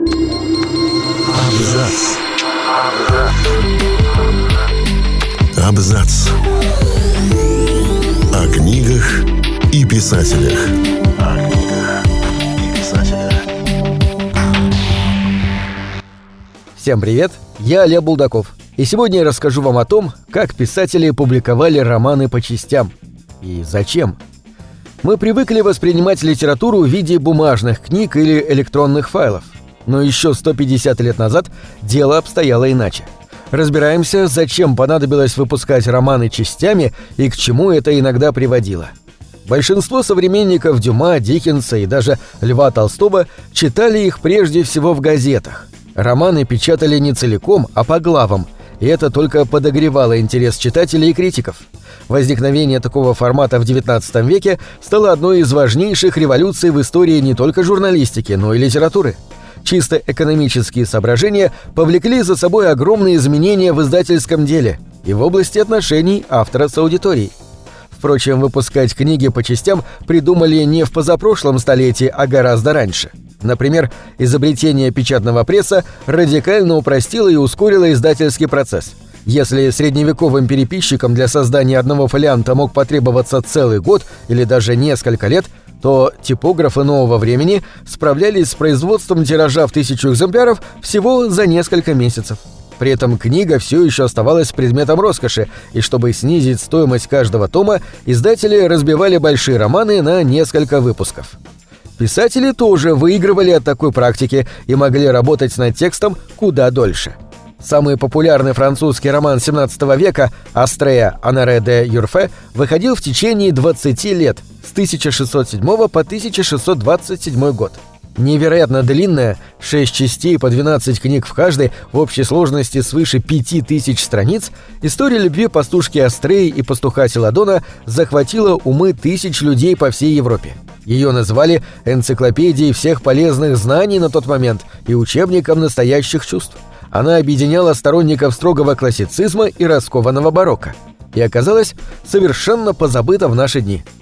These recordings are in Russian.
Абзац. Абзац. О книгах и писателях. Всем привет, я Олег Булдаков. И сегодня я расскажу вам о том, как писатели публиковали романы по частям. И зачем. Мы привыкли воспринимать литературу в виде бумажных книг или электронных файлов. Но еще 150 лет назад дело обстояло иначе. Разбираемся, зачем понадобилось выпускать романы частями и к чему это иногда приводило. Большинство современников Дюма, Диккенса и даже Льва Толстого читали их прежде всего в газетах. Романы печатали не целиком, а по главам, и это только подогревало интерес читателей и критиков. Возникновение такого формата в XIX веке стало одной из важнейших революций в истории не только журналистики, но и литературы – чисто экономические соображения повлекли за собой огромные изменения в издательском деле и в области отношений автора с аудиторией. Впрочем, выпускать книги по частям придумали не в позапрошлом столетии, а гораздо раньше. Например, изобретение печатного пресса радикально упростило и ускорило издательский процесс. Если средневековым переписчикам для создания одного фолианта мог потребоваться целый год или даже несколько лет, то типографы нового времени справлялись с производством тиража в тысячу экземпляров всего за несколько месяцев. При этом книга все еще оставалась предметом роскоши, и чтобы снизить стоимость каждого тома, издатели разбивали большие романы на несколько выпусков. Писатели тоже выигрывали от такой практики и могли работать над текстом куда дольше. Самый популярный французский роман 17 века «Астрея Анаре де Юрфе» выходил в течение 20 лет – с 1607 по 1627 год. Невероятно длинная, 6 частей по 12 книг в каждой, в общей сложности свыше 5000 страниц, история любви пастушки Астреи и пастуха Селадона захватила умы тысяч людей по всей Европе. Ее назвали энциклопедией всех полезных знаний на тот момент и учебником настоящих чувств. Она объединяла сторонников строгого классицизма и раскованного барокко. И оказалась совершенно позабыта в наши дни –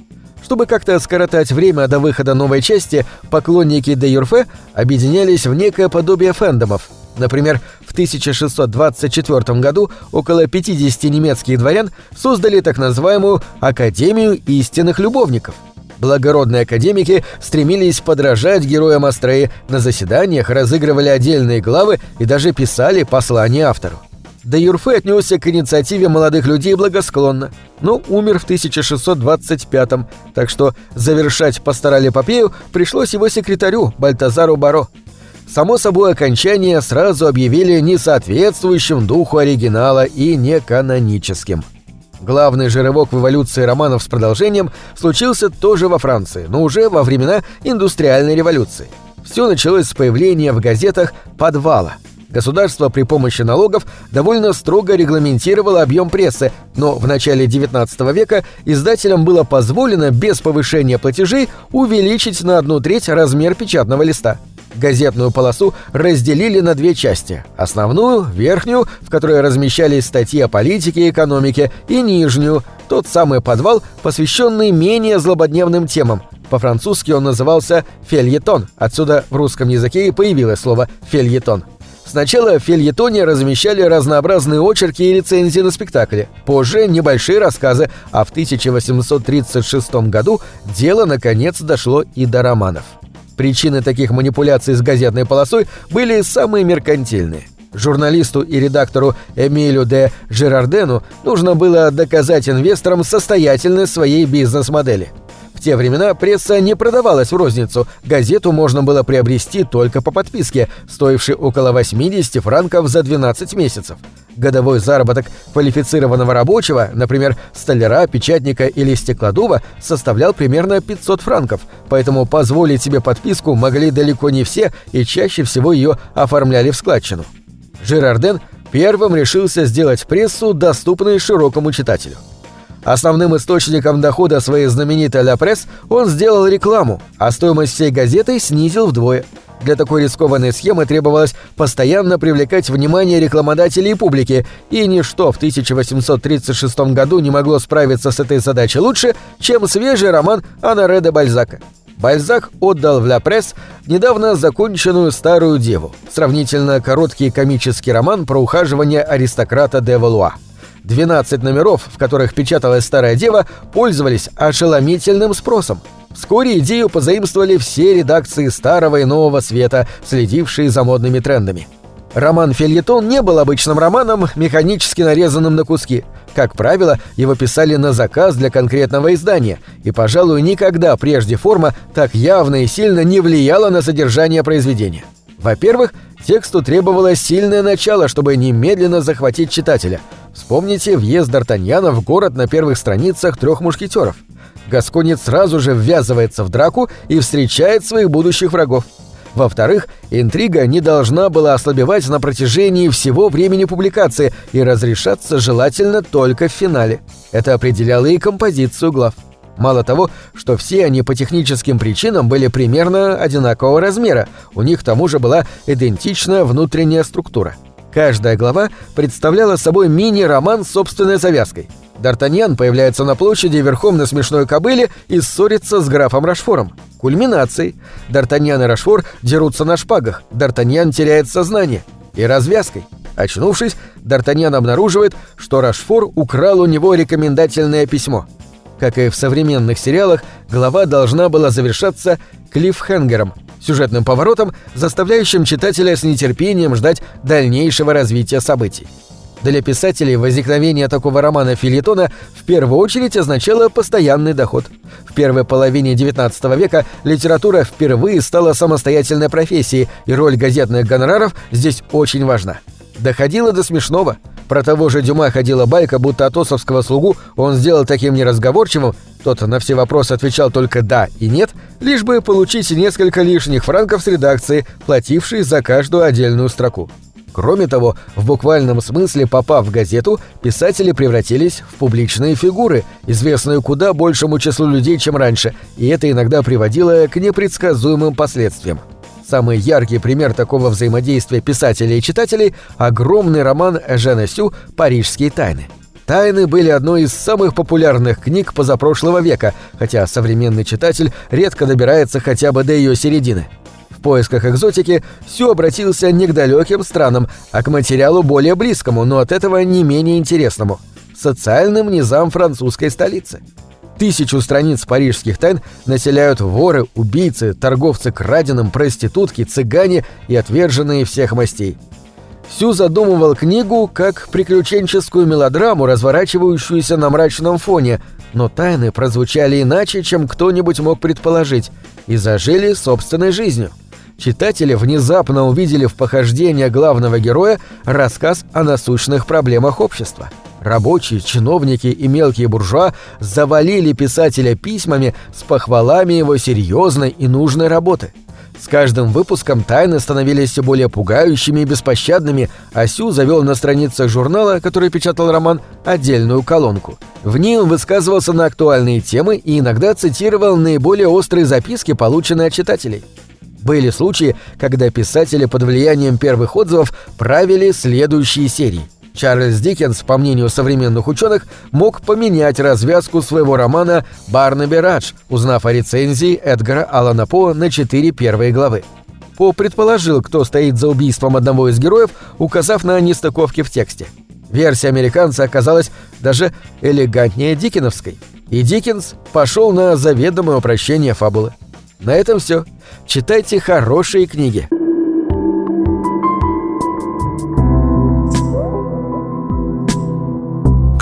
чтобы как-то скоротать время до выхода новой части, поклонники де Юрфе объединялись в некое подобие фэндомов. Например, в 1624 году около 50 немецких дворян создали так называемую «Академию истинных любовников». Благородные академики стремились подражать героям Астреи, на заседаниях разыгрывали отдельные главы и даже писали послания автору. Де Юрфе отнесся к инициативе молодых людей благосклонно, но умер в 1625-м, так что завершать пастораль-эпопею пришлось его секретарю Бальтазару Баро. Само собой, окончание сразу объявили несоответствующим духу оригинала и неканоническим. Главный же рывок в эволюции романов с продолжением случился тоже во Франции, но уже во времена индустриальной революции. Все началось с появления в газетах «Подвала», Государство при помощи налогов довольно строго регламентировало объем прессы, но в начале XIX века издателям было позволено без повышения платежей увеличить на одну треть размер печатного листа. Газетную полосу разделили на две части – основную, верхнюю, в которой размещались статьи о политике и экономике, и нижнюю – тот самый подвал, посвященный менее злободневным темам. По-французски он назывался «фельетон», отсюда в русском языке и появилось слово «фельетон». Сначала в фельетоне размещали разнообразные очерки и рецензии на спектакли, позже небольшие рассказы, а в 1836 году дело наконец дошло и до романов. Причины таких манипуляций с газетной полосой были самые меркантильные. Журналисту и редактору Эмилю де Жерардену нужно было доказать инвесторам состоятельность своей бизнес-модели – в те времена пресса не продавалась в розницу, газету можно было приобрести только по подписке, стоившей около 80 франков за 12 месяцев. Годовой заработок квалифицированного рабочего, например, столяра, печатника или стеклодува, составлял примерно 500 франков, поэтому позволить себе подписку могли далеко не все и чаще всего ее оформляли в складчину. Жирарден первым решился сделать прессу доступной широкому читателю. Основным источником дохода своей знаменитой «Ля Пресс» он сделал рекламу, а стоимость всей газеты снизил вдвое. Для такой рискованной схемы требовалось постоянно привлекать внимание рекламодателей и публики, и ничто в 1836 году не могло справиться с этой задачей лучше, чем свежий роман Анаре де Бальзака. Бальзак отдал в «Ля Пресс» недавно законченную «Старую деву», сравнительно короткий комический роман про ухаживание аристократа де Валуа. 12 номеров, в которых печаталась «Старая дева», пользовались ошеломительным спросом. Вскоре идею позаимствовали все редакции Старого и Нового Света, следившие за модными трендами. Роман «Фельетон» не был обычным романом, механически нарезанным на куски. Как правило, его писали на заказ для конкретного издания, и, пожалуй, никогда прежде форма так явно и сильно не влияла на содержание произведения. Во-первых, тексту требовалось сильное начало, чтобы немедленно захватить читателя. Вспомните въезд Д'Артаньяна в город на первых страницах «Трех мушкетеров». Гасконец сразу же ввязывается в драку и встречает своих будущих врагов. Во-вторых, интрига не должна была ослабевать на протяжении всего времени публикации и разрешаться желательно только в финале. Это определяло и композицию глав. Мало того, что все они по техническим причинам были примерно одинакового размера, у них к тому же была идентичная внутренняя структура. Каждая глава представляла собой мини-роман с собственной завязкой. Д'Артаньян появляется на площади верхом на смешной кобыле и ссорится с графом Рашфором. Кульминацией. Д'Артаньян и Рашфор дерутся на шпагах. Д'Артаньян теряет сознание. И развязкой. Очнувшись, Д'Артаньян обнаруживает, что Рашфор украл у него рекомендательное письмо. Как и в современных сериалах, глава должна была завершаться клиффхенгером, сюжетным поворотом, заставляющим читателя с нетерпением ждать дальнейшего развития событий. Для писателей возникновение такого романа филитона в первую очередь означало постоянный доход. В первой половине XIX века литература впервые стала самостоятельной профессией, и роль газетных гонораров здесь очень важна. Доходило до смешного. Про того же Дюма ходила байка, будто атосовского слугу он сделал таким неразговорчивым, тот на все вопросы отвечал только «да» и «нет», лишь бы получить несколько лишних франков с редакции, платившей за каждую отдельную строку. Кроме того, в буквальном смысле попав в газету, писатели превратились в публичные фигуры, известные куда большему числу людей, чем раньше, и это иногда приводило к непредсказуемым последствиям. Самый яркий пример такого взаимодействия писателей и читателей – огромный роман Эжена Сю «Парижские тайны». «Тайны» были одной из самых популярных книг позапрошлого века, хотя современный читатель редко добирается хотя бы до ее середины – в поисках экзотики Сю обратился не к далеким странам, а к материалу более близкому, но от этого не менее интересному – социальным низам французской столицы. Тысячу страниц парижских тайн населяют воры, убийцы, торговцы краденым, проститутки, цыгане и отверженные всех мастей. Сю задумывал книгу как приключенческую мелодраму, разворачивающуюся на мрачном фоне, но тайны прозвучали иначе, чем кто-нибудь мог предположить, и зажили собственной жизнью читатели внезапно увидели в похождениях главного героя рассказ о насущных проблемах общества. Рабочие, чиновники и мелкие буржуа завалили писателя письмами с похвалами его серьезной и нужной работы. С каждым выпуском тайны становились все более пугающими и беспощадными, а Сю завел на страницах журнала, который печатал роман, отдельную колонку. В ней он высказывался на актуальные темы и иногда цитировал наиболее острые записки, полученные от читателей. Были случаи, когда писатели под влиянием первых отзывов правили следующие серии. Чарльз Диккенс, по мнению современных ученых, мог поменять развязку своего романа «Барнаби Радж», узнав о рецензии Эдгара Алана По на четыре первые главы. По предположил, кто стоит за убийством одного из героев, указав на нестыковки в тексте. Версия американца оказалась даже элегантнее Диккеновской, и Диккенс пошел на заведомое упрощение фабулы. На этом все. Читайте хорошие книги.